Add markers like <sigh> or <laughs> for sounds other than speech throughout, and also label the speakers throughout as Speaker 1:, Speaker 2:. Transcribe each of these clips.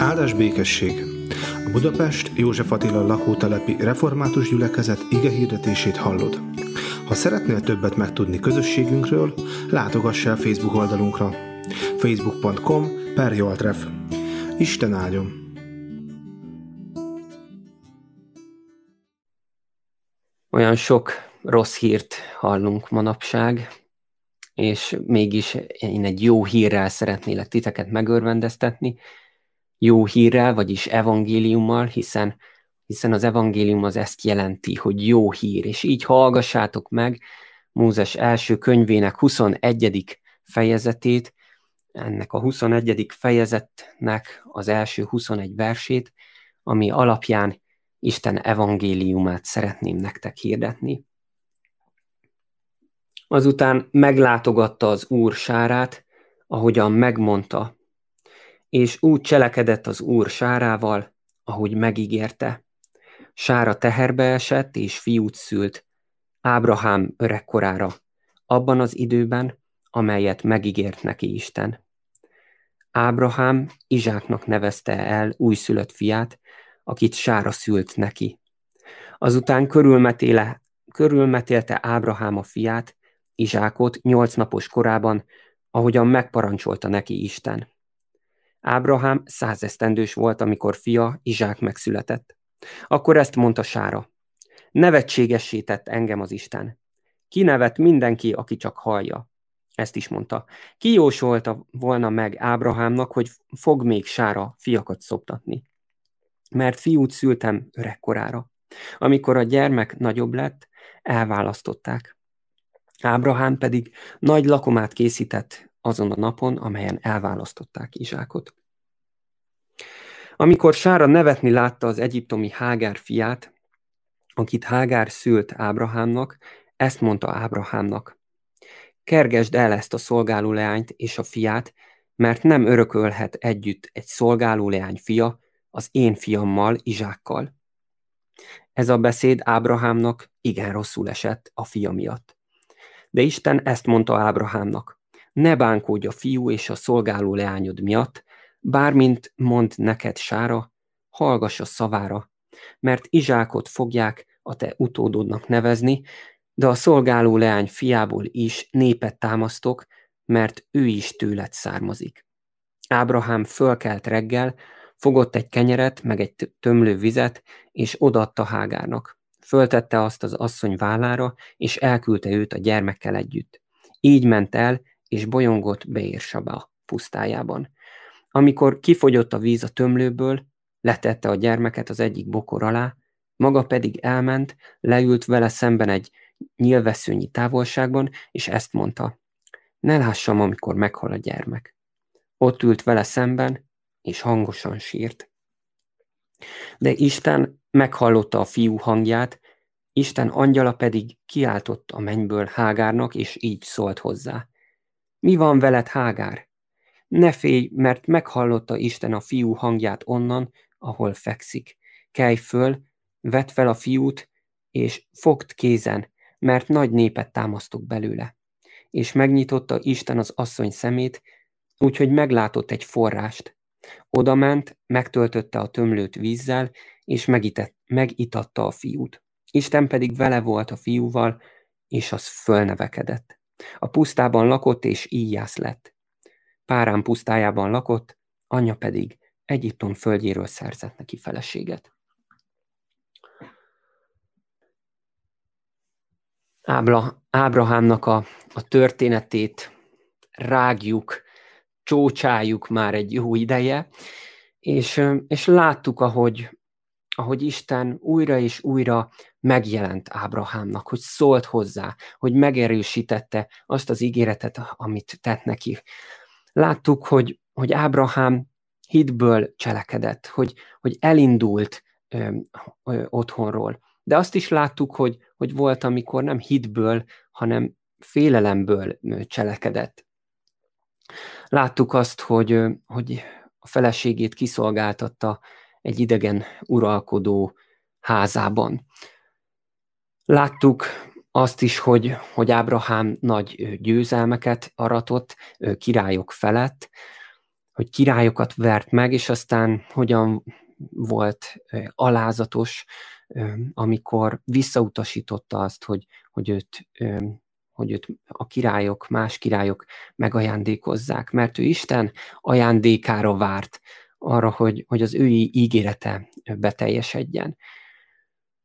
Speaker 1: Áldás békesség! A Budapest József Attila lakótelepi református gyülekezet ige hirdetését hallod. Ha szeretnél többet megtudni közösségünkről, látogass el Facebook oldalunkra facebook.com per Joltref. Isten áldjon!
Speaker 2: Olyan sok rossz hírt hallunk manapság, és mégis én egy jó hírrel szeretnélek titeket megörvendeztetni, jó hírrel, vagyis evangéliummal, hiszen, hiszen az evangélium az ezt jelenti, hogy jó hír, és így hallgassátok meg Mózes első könyvének 21. fejezetét, ennek a 21. fejezetnek az első 21 versét, ami alapján Isten evangéliumát szeretném nektek hirdetni. Azután meglátogatta az Úr sárát, ahogyan megmondta, és úgy cselekedett az Úr sárával, ahogy megígérte. Sára teherbe esett, és fiút szült, Ábrahám öregkorára, abban az időben, amelyet megígért neki Isten. Ábrahám Izsáknak nevezte el újszülött fiát, akit Sára szült neki. Azután körülmetéle, körülmetélte Ábrahám a fiát, Izsákot nyolc napos korában, ahogyan megparancsolta neki Isten. Ábrahám százesztendős volt, amikor fia Izsák megszületett. Akkor ezt mondta Sára. Nevetségessé tett engem az Isten. Kinevet mindenki, aki csak hallja. Ezt is mondta. Ki jósolta volna meg Ábrahámnak, hogy fog még Sára fiakat szoptatni? Mert fiút szültem öregkorára. Amikor a gyermek nagyobb lett, elválasztották. Ábrahám pedig nagy lakomát készített azon a napon, amelyen elválasztották Izsákot. Amikor Sára nevetni látta az egyiptomi Hágár fiát, akit Hágár szült Ábrahámnak, ezt mondta Ábrahámnak. Kergesd el ezt a szolgáló leányt és a fiát, mert nem örökölhet együtt egy szolgáló leány fia az én fiammal, Izsákkal. Ez a beszéd Ábrahámnak igen rosszul esett a fia miatt. De Isten ezt mondta Ábrahámnak ne bánkódj a fiú és a szolgáló leányod miatt, bármint mond neked Sára, hallgass a szavára, mert Izsákot fogják a te utódodnak nevezni, de a szolgáló leány fiából is népet támasztok, mert ő is tőled származik. Ábrahám fölkelt reggel, fogott egy kenyeret, meg egy tömlő vizet, és odaadta Hágárnak. Föltette azt az asszony vállára, és elküldte őt a gyermekkel együtt. Így ment el, és bolyongott Beérsaba pusztájában. Amikor kifogyott a víz a tömlőből, letette a gyermeket az egyik bokor alá, maga pedig elment, leült vele szemben egy nyilvesszőnyi távolságban, és ezt mondta, ne lássam, amikor meghal a gyermek. Ott ült vele szemben, és hangosan sírt. De Isten meghallotta a fiú hangját, Isten angyala pedig kiáltott a mennyből Hágárnak, és így szólt hozzá. Mi van veled, Hágár? Ne félj, mert meghallotta Isten a fiú hangját onnan, ahol fekszik. Kelj föl, vedd fel a fiút, és fogd kézen, mert nagy népet támasztok belőle. És megnyitotta Isten az asszony szemét, úgyhogy meglátott egy forrást. Oda ment, megtöltötte a tömlőt vízzel, és megitett, megitatta a fiút. Isten pedig vele volt a fiúval, és az fölnevekedett. A pusztában lakott, és íjász lett. Párán pusztájában lakott, anyja pedig Egyiptom földjéről szerzett neki feleséget. Ábla, Ábrahámnak a, a történetét rágjuk, csócsáljuk már egy jó ideje, és, és láttuk, ahogy, ahogy Isten újra és újra megjelent Ábrahámnak, hogy szólt hozzá, hogy megerősítette azt az ígéretet, amit tett neki. Láttuk, hogy, hogy Ábrahám hitből cselekedett, hogy, hogy elindult ö, ö, otthonról. De azt is láttuk, hogy, hogy volt, amikor nem hitből, hanem félelemből cselekedett. Láttuk azt, hogy, hogy a feleségét kiszolgáltatta egy idegen uralkodó házában. Láttuk azt is, hogy, hogy Ábrahám nagy győzelmeket aratott királyok felett, hogy királyokat vert meg, és aztán hogyan volt alázatos, amikor visszautasította azt, hogy, hogy őt hogy őt a királyok, más királyok megajándékozzák, mert ő Isten ajándékára várt arra, hogy, hogy az ő ígérete beteljesedjen.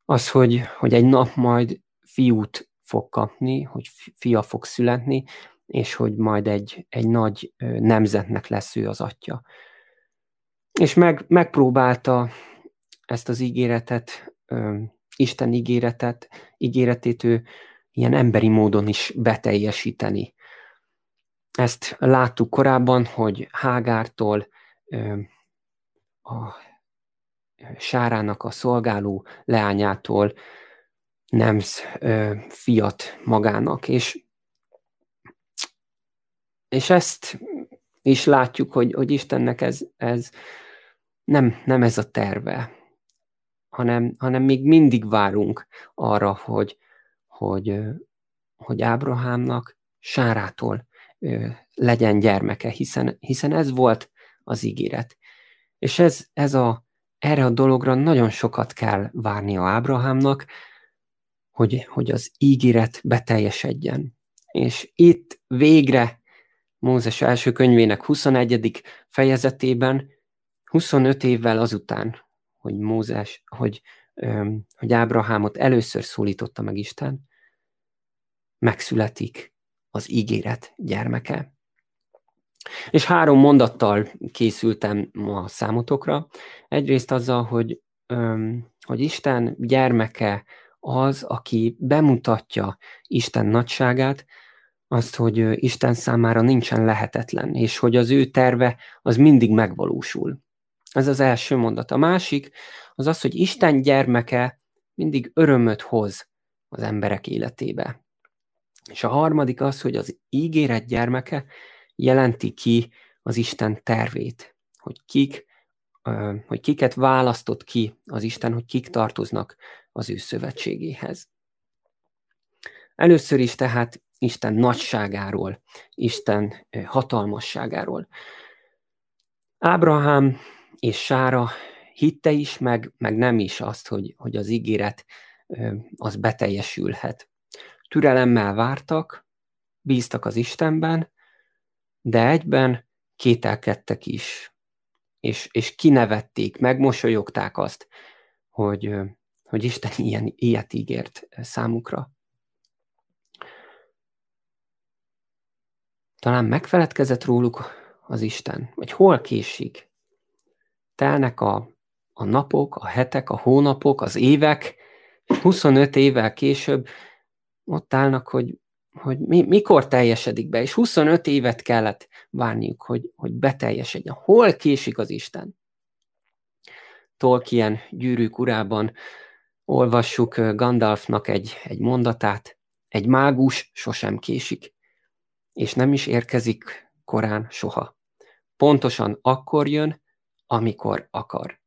Speaker 2: Az, hogy, hogy egy nap majd fiút fog kapni, hogy fia fog születni, és hogy majd egy, egy nagy nemzetnek lesz ő az atya. És meg, megpróbálta ezt az ígéretet, Isten ígéretet, ígéretét ő ilyen emberi módon is beteljesíteni. Ezt láttuk korábban, hogy Hágártól a Sárának a szolgáló leányától nem fiat magának, és, és ezt is látjuk, hogy, hogy Istennek ez, ez nem, nem ez a terve, hanem, hanem még mindig várunk arra, hogy, hogy, hogy Ábrahámnak Sárától legyen gyermeke, hiszen, hiszen ez volt az ígéret. És ez, ez a, erre a dologra nagyon sokat kell várnia Ábrahámnak, hogy, hogy az ígéret beteljesedjen. És itt végre Mózes első könyvének 21. fejezetében, 25 évvel azután, hogy Mózes, hogy hogy Ábrahámot először szólította meg Isten, megszületik az ígéret gyermeke. És három mondattal készültem ma számotokra. Egyrészt azzal, hogy, hogy Isten gyermeke az, aki bemutatja Isten nagyságát, azt, hogy Isten számára nincsen lehetetlen, és hogy az ő terve az mindig megvalósul. Ez az első mondat. A másik az az, hogy Isten gyermeke mindig örömöt hoz az emberek életébe. És a harmadik az, hogy az ígéret gyermeke jelenti ki az Isten tervét, hogy kik, hogy kiket választott ki az Isten, hogy kik tartoznak az ő szövetségéhez. Először is tehát Isten nagyságáról, Isten hatalmasságáról. Ábrahám és Sára hitte is, meg, meg nem is azt, hogy, hogy az ígéret az beteljesülhet. Türelemmel vártak, bíztak az Istenben, de egyben kételkedtek is, és, és kinevették, megmosolyogták azt, hogy, hogy Isten <laughs> ilyen, ilyet ígért számukra. Talán megfeledkezett róluk az Isten, vagy hol késik. Telnek a a napok, a hetek, a hónapok, az évek, 25 évvel később ott állnak, hogy, hogy mi, mikor teljesedik be, és 25 évet kellett várniuk, hogy, hogy beteljesedjen. Hol késik az Isten? Tolkien gyűrűk urában olvassuk Gandalfnak egy, egy mondatát, egy mágus sosem késik, és nem is érkezik korán soha. Pontosan akkor jön, amikor akar.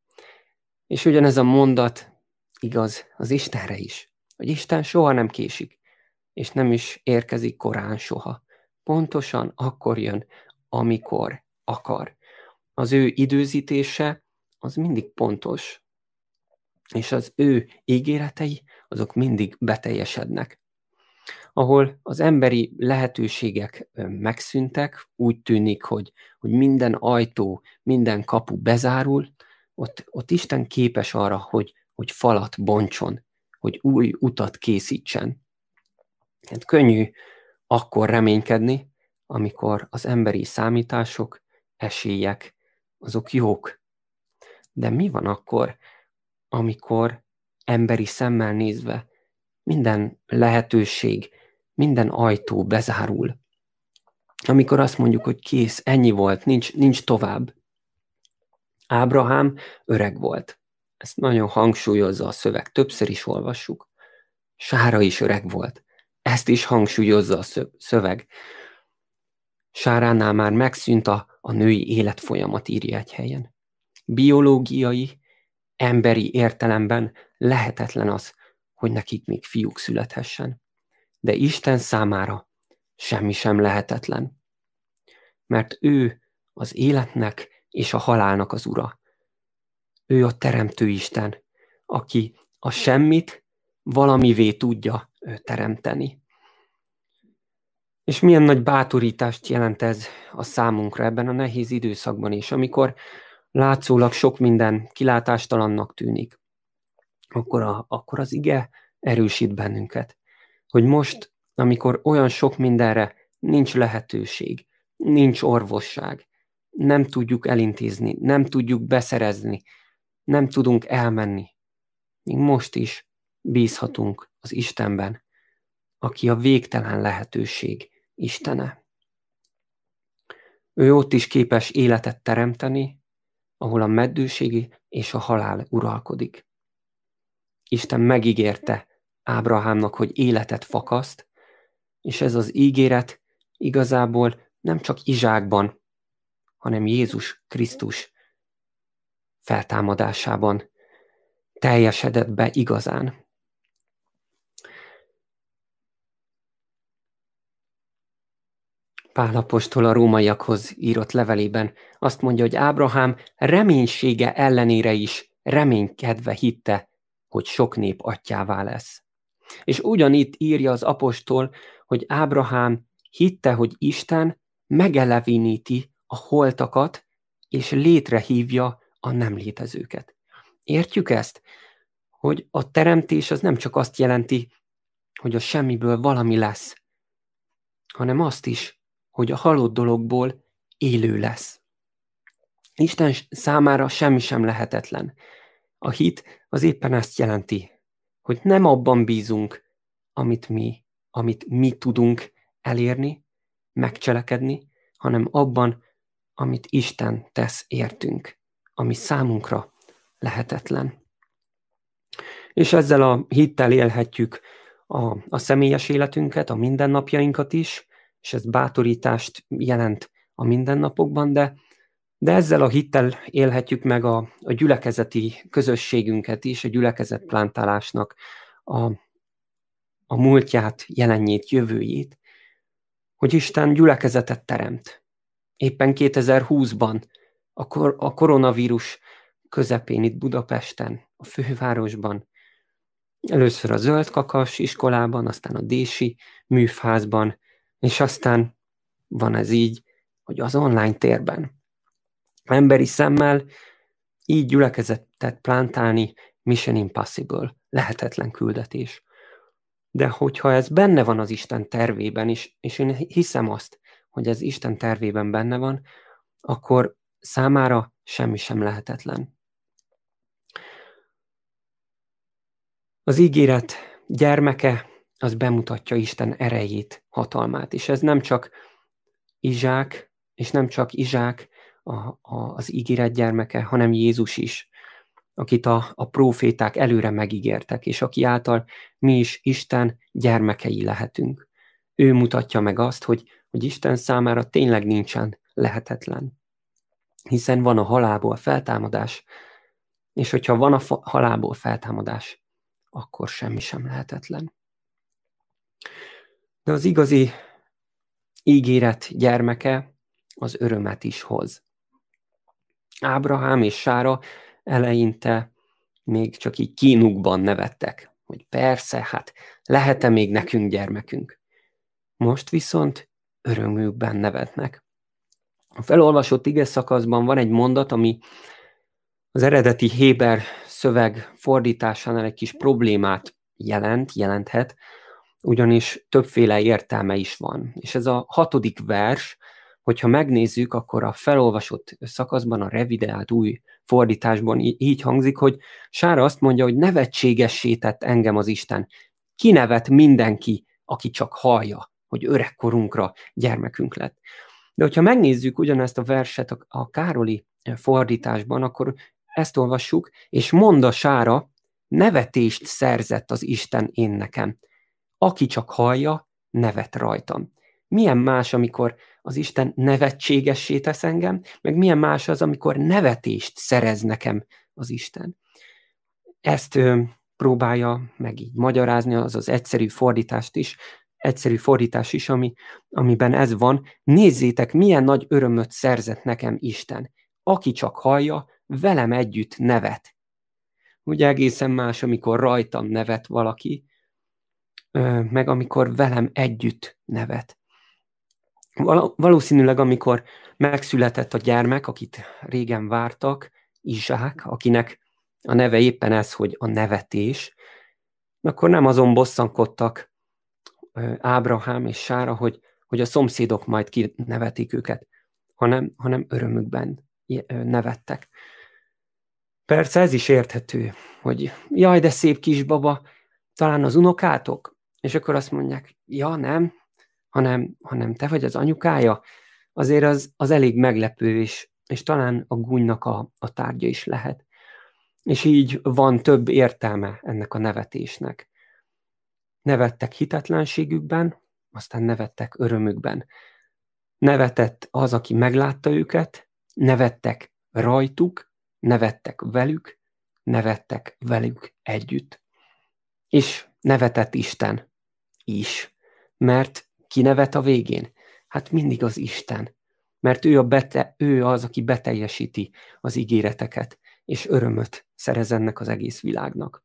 Speaker 2: És ugyanez a mondat igaz az Istenre is, hogy Isten soha nem késik, és nem is érkezik korán soha. Pontosan akkor jön, amikor akar. Az ő időzítése az mindig pontos, és az ő ígéretei azok mindig beteljesednek. Ahol az emberi lehetőségek megszűntek, úgy tűnik, hogy, hogy minden ajtó, minden kapu bezárul, ott, ott Isten képes arra, hogy, hogy falat bontson, hogy új utat készítsen. Hát könnyű akkor reménykedni, amikor az emberi számítások, esélyek, azok jók. De mi van akkor, amikor emberi szemmel nézve minden lehetőség, minden ajtó bezárul? Amikor azt mondjuk, hogy kész, ennyi volt, nincs, nincs tovább. Ábrahám öreg volt. Ezt nagyon hangsúlyozza a szöveg, többször is olvassuk. Sára is öreg volt. Ezt is hangsúlyozza a szöveg. Sáránál már megszűnt a, a női életfolyamat, írja egy helyen. Biológiai, emberi értelemben lehetetlen az, hogy nekik még fiúk születhessen. De Isten számára semmi sem lehetetlen. Mert ő az életnek és a halálnak az ura. Ő a Teremtő Isten, aki a semmit valamivé tudja teremteni. És milyen nagy bátorítást jelent ez a számunkra ebben a nehéz időszakban is, amikor látszólag sok minden kilátástalannak tűnik, akkor, a, akkor az ige erősít bennünket, hogy most, amikor olyan sok mindenre nincs lehetőség, nincs orvosság, nem tudjuk elintézni, nem tudjuk beszerezni, nem tudunk elmenni, még most is bízhatunk az Istenben, aki a végtelen lehetőség Istene. Ő ott is képes életet teremteni, ahol a meddőségi és a halál uralkodik. Isten megígérte Ábrahámnak, hogy életet fakaszt, és ez az ígéret igazából nem csak Izsákban, hanem Jézus Krisztus feltámadásában teljesedett be igazán. Pálapostól a rómaiakhoz írott levelében azt mondja, hogy Ábrahám reménysége ellenére is reménykedve hitte, hogy sok nép atyává lesz. És ugyanitt írja az apostol, hogy Ábrahám hitte, hogy Isten megeleviníti a holtakat, és létrehívja a nem létezőket. Értjük ezt? Hogy a teremtés az nem csak azt jelenti, hogy a semmiből valami lesz, hanem azt is, hogy a halott dologból élő lesz. Isten számára semmi sem lehetetlen. A hit az éppen ezt jelenti, hogy nem abban bízunk, amit mi, amit mi tudunk elérni, megcselekedni, hanem abban, amit Isten tesz értünk, ami számunkra lehetetlen. És ezzel a hittel élhetjük a, a személyes életünket, a mindennapjainkat is, és ez bátorítást jelent a mindennapokban, de, de ezzel a hittel élhetjük meg a, a gyülekezeti közösségünket is, a gyülekezet plántálásnak a, a múltját, jelenjét, jövőjét, hogy Isten gyülekezetet teremt. Éppen 2020-ban a, kor, a koronavírus közepén itt Budapesten, a fővárosban, először a Zöld Kakas iskolában, aztán a Dési műfházban, és aztán van ez így, hogy az online térben. Emberi szemmel így gyülekezetet plántálni Mission Impossible, lehetetlen küldetés. De hogyha ez benne van az Isten tervében is, és én hiszem azt, hogy ez Isten tervében benne van, akkor számára semmi sem lehetetlen. Az ígéret gyermeke az bemutatja Isten erejét, hatalmát, és ez nem csak Izsák, és nem csak Izsák a, a, az ígéret gyermeke, hanem Jézus is, akit a, a proféták előre megígértek, és aki által mi is Isten gyermekei lehetünk. Ő mutatja meg azt, hogy, hogy Isten számára tényleg nincsen lehetetlen. Hiszen van a halálból feltámadás, és hogyha van a halálból feltámadás, akkor semmi sem lehetetlen. De az igazi ígéret gyermeke az örömet is hoz. Ábrahám és Sára eleinte még csak így kínukban nevettek, hogy persze, hát lehet-e még nekünk gyermekünk. Most viszont örömükben nevetnek. A felolvasott ige szakaszban van egy mondat, ami az eredeti Héber szöveg fordításánál egy kis problémát jelent, jelenthet, ugyanis többféle értelme is van. És ez a hatodik vers, hogyha megnézzük, akkor a felolvasott szakaszban, a revideált új fordításban így hangzik, hogy Sára azt mondja, hogy nevetségessé tett engem az Isten. Kinevet mindenki, aki csak hallja, hogy öregkorunkra gyermekünk lett. De hogyha megnézzük ugyanezt a verset a, a Károli fordításban, akkor ezt olvassuk, és monda Sára, nevetést szerzett az Isten én nekem. Aki csak hallja, nevet rajtam. Milyen más, amikor az Isten nevetségessé tesz engem, meg milyen más az, amikor nevetést szerez nekem az Isten. Ezt ö, próbálja meg így magyarázni, az az egyszerű fordítást is egyszerű fordítás is, ami, amiben ez van. Nézzétek, milyen nagy örömöt szerzett nekem Isten. Aki csak hallja, velem együtt nevet. Ugye egészen más, amikor rajtam nevet valaki, meg amikor velem együtt nevet. Valószínűleg, amikor megszületett a gyermek, akit régen vártak, Izsák, akinek a neve éppen ez, hogy a nevetés, akkor nem azon bosszankodtak Ábrahám és Sára, hogy, hogy a szomszédok majd kinevetik őket, hanem, hanem örömükben nevettek. Persze ez is érthető, hogy jaj, de szép kisbaba, talán az unokátok? És akkor azt mondják, ja, nem, hanem, hanem te vagy az anyukája, azért az, az elég meglepő, és, és talán a gúnynak a, a tárgya is lehet. És így van több értelme ennek a nevetésnek. Nevettek hitetlenségükben, aztán nevettek örömükben. Nevetett az, aki meglátta őket, nevettek rajtuk, nevettek velük, nevettek velük együtt. És nevetett Isten is, mert ki nevet a végén? Hát mindig az Isten, mert ő, a bete, ő az, aki beteljesíti az ígéreteket, és örömöt szerez ennek az egész világnak.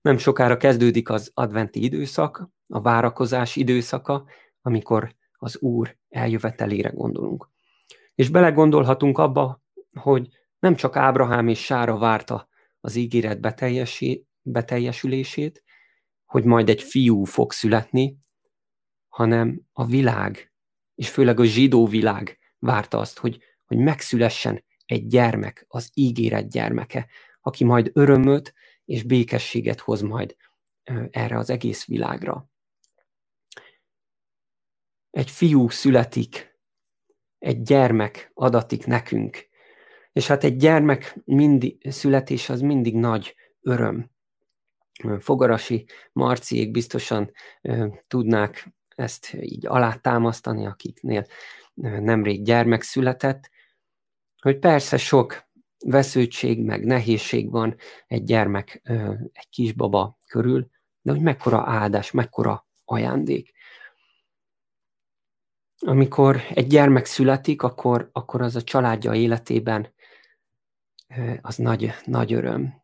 Speaker 2: Nem sokára kezdődik az adventi időszak, a várakozás időszaka, amikor az Úr eljövetelére gondolunk. És belegondolhatunk abba, hogy nem csak Ábrahám és Sára várta az ígéret beteljesülését, hogy majd egy fiú fog születni, hanem a világ, és főleg a zsidó világ várta azt, hogy, hogy megszülessen egy gyermek, az ígéret gyermeke, aki majd örömöt és békességet hoz majd erre az egész világra. Egy fiú születik, egy gyermek adatik nekünk, és hát egy gyermek mindig, születés az mindig nagy öröm. Fogarasi Marciék biztosan tudnák ezt így alátámasztani, akiknél nemrég gyermek született, hogy persze sok vesződség, meg nehézség van egy gyermek, egy kisbaba körül, de hogy mekkora áldás, mekkora ajándék. Amikor egy gyermek születik, akkor, akkor az a családja életében az nagy, nagy öröm.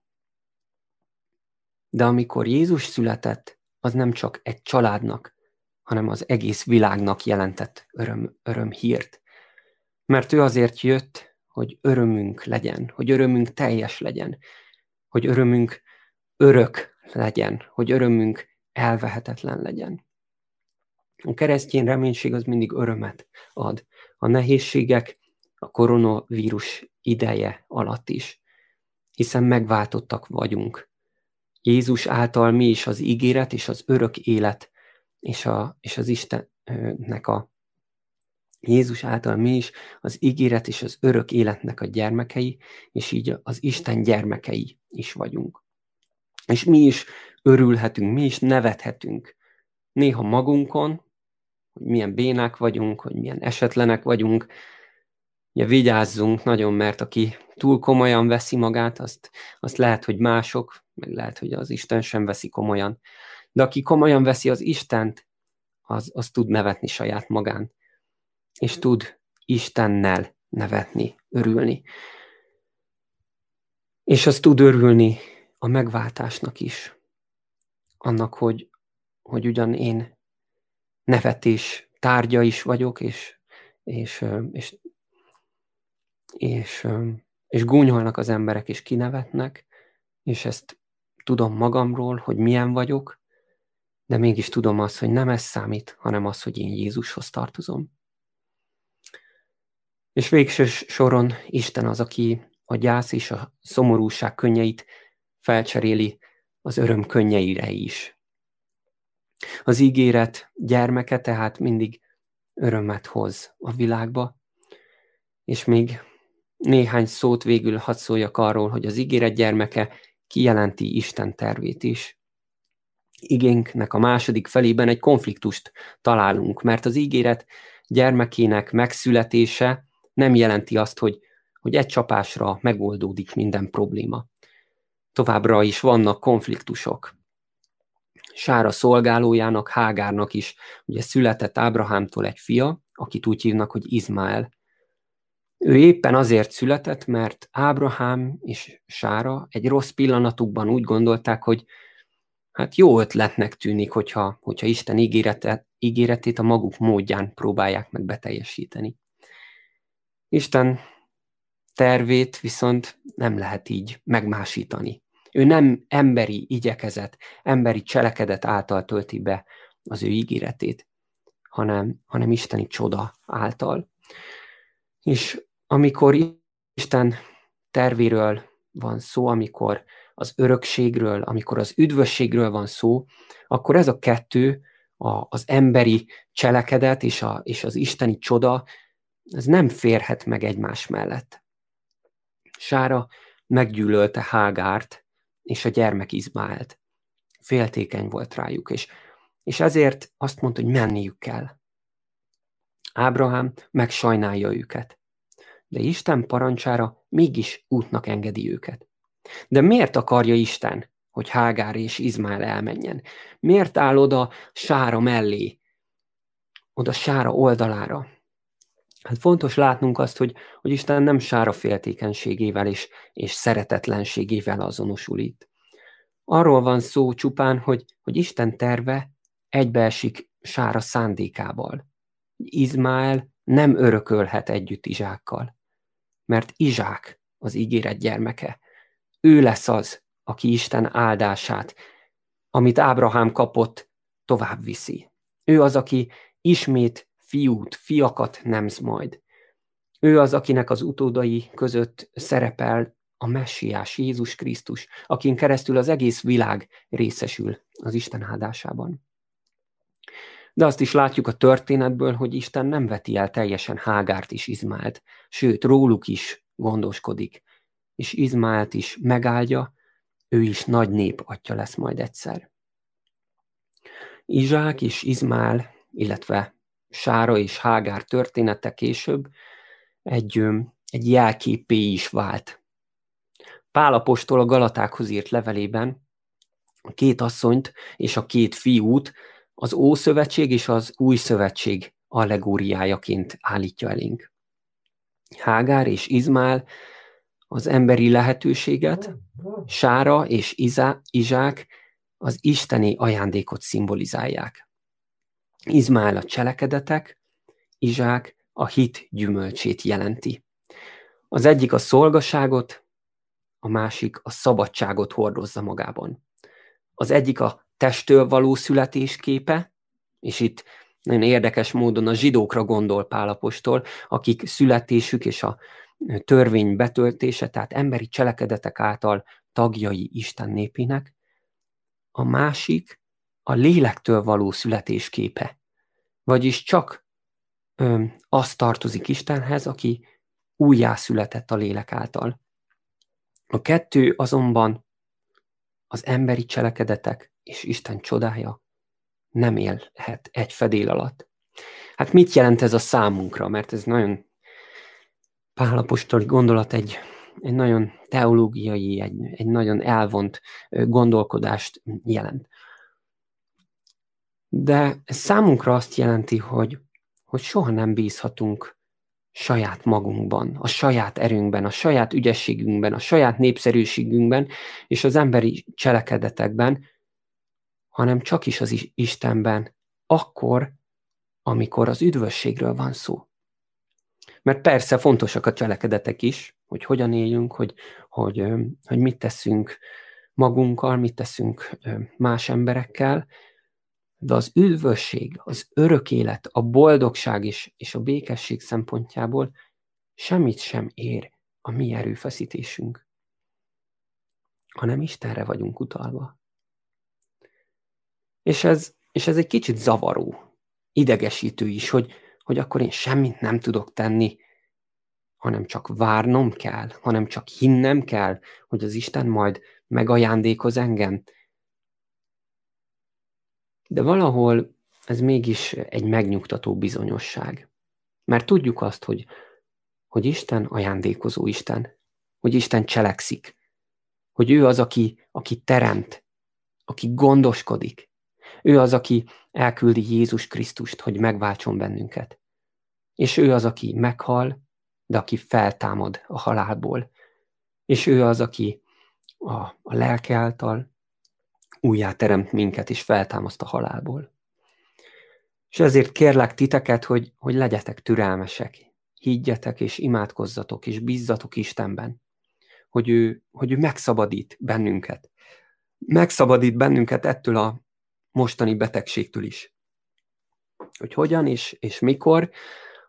Speaker 2: De amikor Jézus született, az nem csak egy családnak, hanem az egész világnak jelentett öröm, öröm hírt. Mert ő azért jött, hogy örömünk legyen, hogy örömünk teljes legyen, hogy örömünk örök legyen, hogy örömünk elvehetetlen legyen. A keresztény reménység az mindig örömet ad. A nehézségek a koronavírus ideje alatt is, hiszen megváltottak vagyunk. Jézus által mi is az ígéret és az örök élet és, a, és az Istennek a Jézus által mi is az ígéret és az örök életnek a gyermekei, és így az Isten gyermekei is vagyunk. És mi is örülhetünk, mi is nevethetünk. Néha magunkon, hogy milyen bénák vagyunk, hogy milyen esetlenek vagyunk. Ugye vigyázzunk nagyon, mert aki túl komolyan veszi magát, azt, azt lehet, hogy mások, meg lehet, hogy az Isten sem veszi komolyan. De aki komolyan veszi az Istent, az, az tud nevetni saját magán és tud Istennel nevetni, örülni. És az tud örülni a megváltásnak is. Annak, hogy, hogy ugyan én nevetés tárgya is vagyok, és, és, és, és, és gúnyolnak az emberek, és kinevetnek, és ezt tudom magamról, hogy milyen vagyok, de mégis tudom azt, hogy nem ez számít, hanem az, hogy én Jézushoz tartozom. És végső soron Isten az, aki a gyász és a szomorúság könnyeit felcseréli az öröm könnyeire is. Az ígéret gyermeke tehát mindig örömet hoz a világba, és még néhány szót végül hadd szóljak arról, hogy az ígéret gyermeke kijelenti Isten tervét is. Igénknek a második felében egy konfliktust találunk, mert az ígéret gyermekének megszületése nem jelenti azt, hogy, hogy egy csapásra megoldódik minden probléma. Továbbra is vannak konfliktusok. Sára szolgálójának, Hágárnak is ugye született Ábrahámtól egy fia, akit úgy hívnak, hogy Izmael. Ő éppen azért született, mert Ábrahám és Sára egy rossz pillanatukban úgy gondolták, hogy hát jó ötletnek tűnik, hogyha, hogyha Isten ígérete, ígéretét a maguk módján próbálják meg beteljesíteni. Isten tervét viszont nem lehet így megmásítani. Ő nem emberi igyekezet, emberi cselekedet által tölti be az ő ígéretét, hanem, hanem isteni csoda által. És amikor Isten tervéről van szó, amikor az örökségről, amikor az üdvösségről van szó, akkor ez a kettő, a, az emberi cselekedet és, a, és az isteni csoda, ez nem férhet meg egymás mellett. Sára meggyűlölte Hágárt és a gyermek Izmáelt. Féltékeny volt rájuk, és, és ezért azt mondta, hogy menniük kell. Ábrahám megsajnálja őket, de Isten parancsára mégis útnak engedi őket. De miért akarja Isten, hogy Hágár és Izmael elmenjen? Miért áll oda Sára mellé, oda Sára oldalára? Hát fontos látnunk azt, hogy, hogy Isten nem sára féltékenységével és, és szeretetlenségével azonosul itt. Arról van szó csupán, hogy, hogy Isten terve egybeesik sára szándékával. Izmael nem örökölhet együtt Izsákkal, mert Izsák az ígéret gyermeke. Ő lesz az, aki Isten áldását, amit Ábrahám kapott, tovább viszi. Ő az, aki ismét fiút, fiakat nemz majd. Ő az, akinek az utódai között szerepel a messiás, Jézus Krisztus, akin keresztül az egész világ részesül az Isten áldásában. De azt is látjuk a történetből, hogy Isten nem veti el teljesen Hágárt is Izmált, sőt, róluk is gondoskodik, és Izmált is megáldja, ő is nagy nép atya lesz majd egyszer. Izsák és Izmál, illetve Sára és Hágár története később egy, egy jelképé is vált. Pálapostól a Galatákhoz írt levelében a két asszonyt és a két fiút az Ószövetség és az Új Szövetség allegóriájaként állítja elénk. Hágár és Izmál az emberi lehetőséget, Sára és Izá, Izsák az isteni ajándékot szimbolizálják. Izmál a cselekedetek, Izsák a hit gyümölcsét jelenti. Az egyik a szolgaságot, a másik a szabadságot hordozza magában. Az egyik a testtől való születés képe, és itt nagyon érdekes módon a zsidókra gondol Pálapostól, akik születésük és a törvény betöltése, tehát emberi cselekedetek által tagjai Isten népének, a másik a lélektől való születésképe. Vagyis csak ö, az tartozik Istenhez, aki újjászületett a lélek által. A kettő azonban az emberi cselekedetek és Isten csodája nem élhet egy fedél alatt. Hát mit jelent ez a számunkra? Mert ez nagyon pálapostoli gondolat, egy, egy nagyon teológiai, egy, egy nagyon elvont gondolkodást jelent. De ez számunkra azt jelenti, hogy, hogy soha nem bízhatunk saját magunkban, a saját erőnkben, a saját ügyességünkben, a saját népszerűségünkben és az emberi cselekedetekben, hanem csak is az Istenben, akkor, amikor az üdvösségről van szó. Mert persze fontosak a cselekedetek is, hogy hogyan éljünk, hogy, hogy, hogy mit teszünk magunkkal, mit teszünk más emberekkel, de az üdvösség, az örök élet, a boldogság is, és a békesség szempontjából semmit sem ér a mi erőfeszítésünk, hanem Istenre vagyunk utalva. És ez, és ez egy kicsit zavaró, idegesítő is, hogy, hogy akkor én semmit nem tudok tenni, hanem csak várnom kell, hanem csak hinnem kell, hogy az Isten majd megajándékoz engem. De valahol ez mégis egy megnyugtató bizonyosság. Mert tudjuk azt, hogy, hogy Isten ajándékozó Isten, hogy Isten cselekszik, hogy ő az, aki, aki teremt, aki gondoskodik, Ő az, aki elküldi Jézus Krisztust, hogy megváltson bennünket. És ő az, aki meghal, de aki feltámad a halálból. És ő az, aki a, a lelke által újjáteremt minket, és feltámaszt a halálból. És ezért kérlek titeket, hogy, hogy legyetek türelmesek, higgyetek és imádkozzatok, és bízzatok Istenben, hogy ő, hogy ő megszabadít bennünket. Megszabadít bennünket ettől a mostani betegségtől is. Hogy hogyan és, és mikor,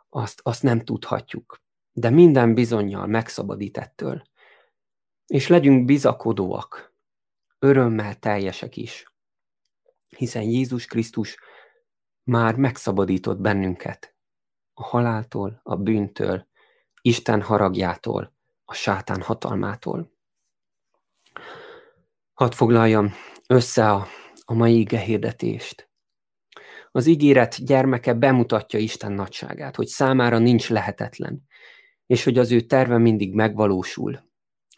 Speaker 2: azt, azt nem tudhatjuk. De minden bizonyal megszabadít ettől. És legyünk bizakodóak, örömmel teljesek is. Hiszen Jézus Krisztus már megszabadított bennünket a haláltól, a bűntől, Isten haragjától, a sátán hatalmától. Hadd foglaljam össze a, a mai ige hirdetést. Az ígéret gyermeke bemutatja Isten nagyságát, hogy számára nincs lehetetlen, és hogy az ő terve mindig megvalósul.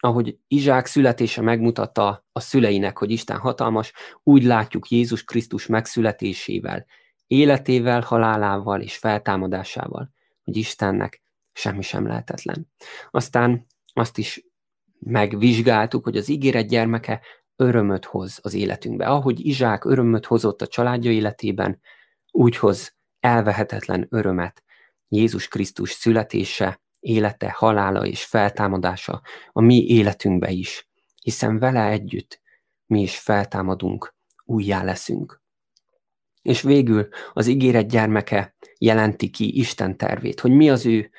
Speaker 2: Ahogy Izsák születése megmutatta a szüleinek, hogy Isten hatalmas, úgy látjuk Jézus Krisztus megszületésével, életével, halálával és feltámadásával, hogy Istennek semmi sem lehetetlen. Aztán azt is megvizsgáltuk, hogy az ígéret gyermeke örömöt hoz az életünkbe. Ahogy Izsák örömöt hozott a családja életében, úgy hoz elvehetetlen örömet Jézus Krisztus születése, élete, halála és feltámadása a mi életünkbe is, hiszen vele együtt mi is feltámadunk, újjá leszünk. És végül az ígéret gyermeke jelenti ki Isten tervét, hogy mi az ő,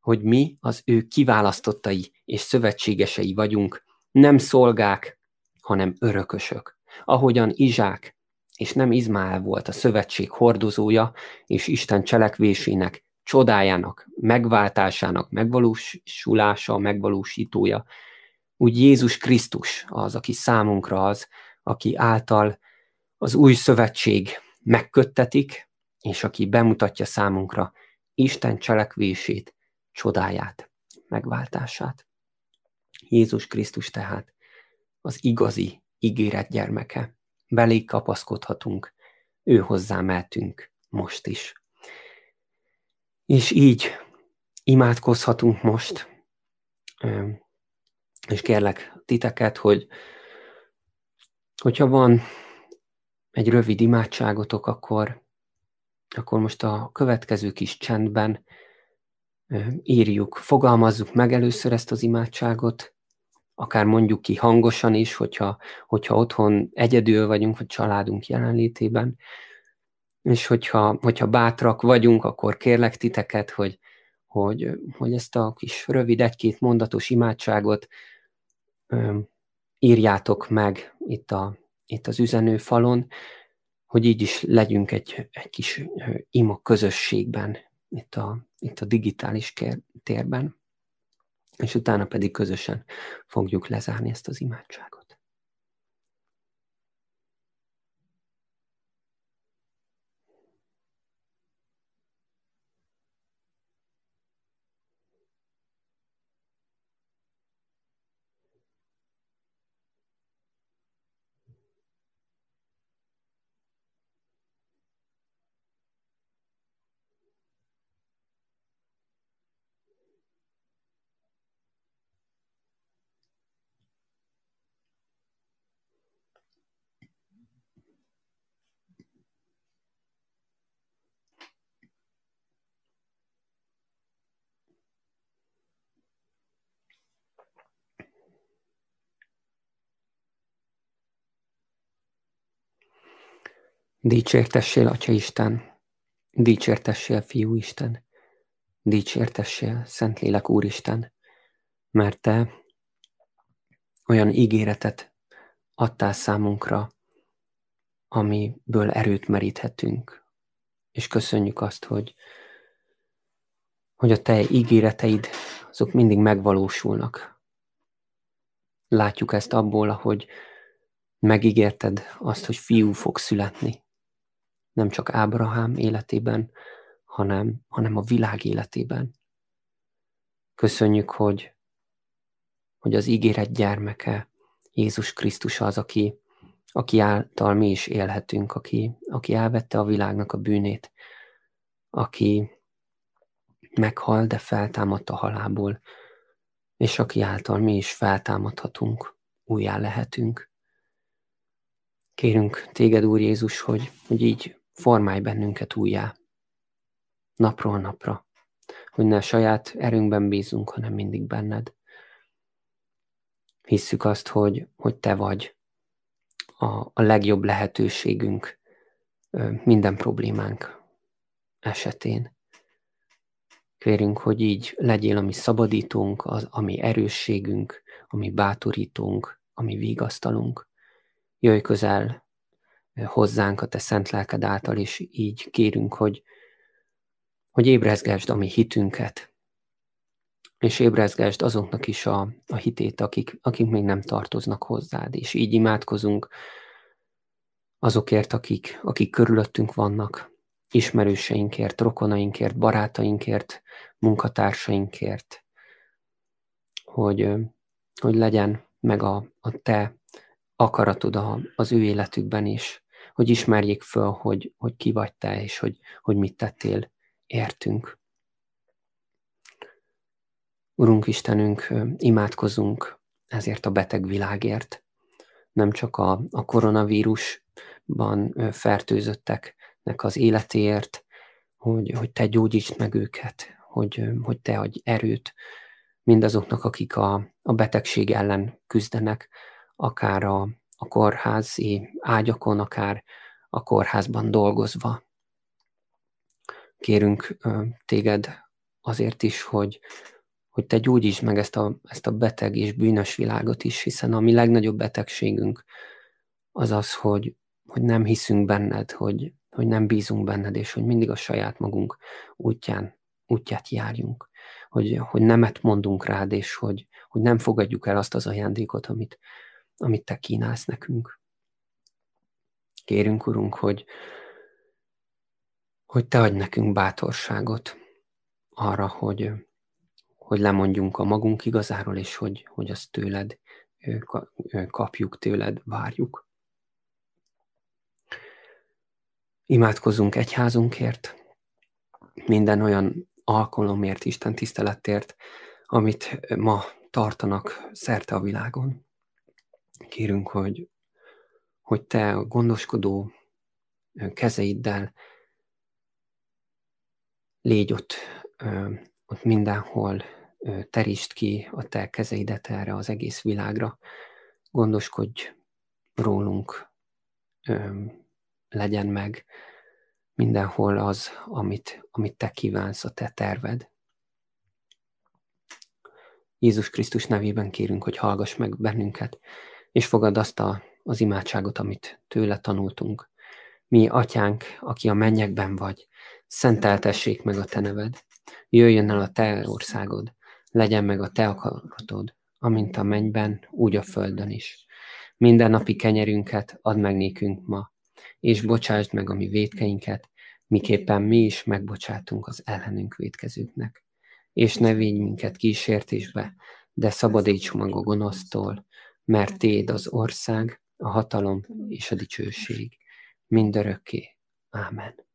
Speaker 2: hogy mi az ő kiválasztottai és szövetségesei vagyunk, nem szolgák, hanem örökösök. Ahogyan Izsák és nem Izmael volt a szövetség hordozója és Isten cselekvésének, csodájának, megváltásának, megvalósulása, megvalósítója, úgy Jézus Krisztus az, aki számunkra az, aki által az új szövetség megköttetik, és aki bemutatja számunkra Isten cselekvését, csodáját, megváltását. Jézus Krisztus tehát az igazi ígéret gyermeke. Belé kapaszkodhatunk, ő hozzá mehetünk most is. És így imádkozhatunk most, és kérlek titeket, hogy hogyha van egy rövid imádságotok, akkor, akkor most a következő kis csendben írjuk, fogalmazzuk meg először ezt az imádságot, akár mondjuk ki hangosan is, hogyha, hogyha otthon egyedül vagyunk, vagy családunk jelenlétében, és hogyha, hogyha bátrak vagyunk, akkor kérlek titeket, hogy, hogy, hogy ezt a kis rövid egy-két mondatos imádságot ö, írjátok meg itt, a, itt az üzenőfalon, hogy így is legyünk egy, egy kis ima közösségben, itt a, itt a digitális kér, térben, és utána pedig közösen fogjuk lezárni ezt az imádságot. Dicsértessél, Atya Isten, dicsértessél, Fiú Isten, dicsértessél, Szentlélek Úristen, mert Te olyan ígéretet adtál számunkra, amiből erőt meríthetünk. És köszönjük azt, hogy, hogy a Te ígéreteid azok mindig megvalósulnak. Látjuk ezt abból, ahogy megígérted azt, hogy fiú fog születni nem csak Ábrahám életében, hanem, hanem a világ életében. Köszönjük, hogy, hogy az ígéret gyermeke, Jézus Krisztus az, aki, aki által mi is élhetünk, aki, aki elvette a világnak a bűnét, aki meghal, de feltámadt a halából, és aki által mi is feltámadhatunk, újjá lehetünk. Kérünk téged, Úr Jézus, hogy, hogy így formálj bennünket újjá, napról napra, hogy ne saját erőnkben bízunk, hanem mindig benned. Hisszük azt, hogy, hogy te vagy a, a legjobb lehetőségünk minden problémánk esetén. Kérünk, hogy így legyél a mi szabadítónk, az, ami erősségünk, ami bátorítunk, ami vigasztalunk. Jöjj közel hozzánk a te szent lelked által, és így kérünk, hogy, hogy ébrezgesd a mi hitünket, és ébrezgesd azoknak is a, a hitét, akik, akik még nem tartoznak hozzád, és így imádkozunk azokért, akik, akik körülöttünk vannak, ismerőseinkért, rokonainkért, barátainkért, munkatársainkért, hogy, hogy legyen meg a, a te akaratod a, az ő életükben is, hogy ismerjék föl, hogy, hogy ki vagy te, és hogy, hogy mit tettél értünk. Urunk Istenünk, imádkozunk ezért a beteg világért, nem csak a, a koronavírusban fertőzötteknek az életéért, hogy, hogy Te gyógyítsd meg őket, hogy, hogy Te adj erőt mindazoknak, akik a, a betegség ellen küzdenek, akár a, a kórházi ágyakon, akár a kórházban dolgozva. Kérünk téged azért is, hogy, hogy te gyógyítsd meg ezt a, ezt a beteg és bűnös világot is, hiszen a mi legnagyobb betegségünk az az, hogy, hogy nem hiszünk benned, hogy, hogy nem bízunk benned, és hogy mindig a saját magunk útján, útját járjunk. Hogy, hogy nemet mondunk rád, és hogy, hogy nem fogadjuk el azt az ajándékot, amit, amit te kínálsz nekünk. Kérünk, Urunk, hogy, hogy te adj nekünk bátorságot arra, hogy, hogy lemondjunk a magunk igazáról, és hogy, hogy azt tőled kapjuk, tőled várjuk. Imádkozzunk egyházunkért, minden olyan alkalomért, Isten tisztelettért, amit ma tartanak szerte a világon. Kérünk, hogy, hogy te a gondoskodó kezeiddel légy ott, ott mindenhol, terítsd ki a te kezeidet erre az egész világra, gondoskodj rólunk, legyen meg mindenhol az, amit, amit te kívánsz, a te terved. Jézus Krisztus nevében kérünk, hogy hallgass meg bennünket, és fogad azt a, az imádságot, amit tőle tanultunk. Mi, atyánk, aki a mennyekben vagy, szenteltessék meg a te neved, jöjjön el a te országod, legyen meg a te akaratod, amint a mennyben, úgy a földön is. Minden napi kenyerünket add meg nékünk ma, és bocsásd meg a mi védkeinket, miképpen mi is megbocsátunk az ellenünk védkezőknek. És ne védj minket kísértésbe, de szabadíts meg a gonosztól, mert Téd az ország, a hatalom és a dicsőség mindörökké. Ámen.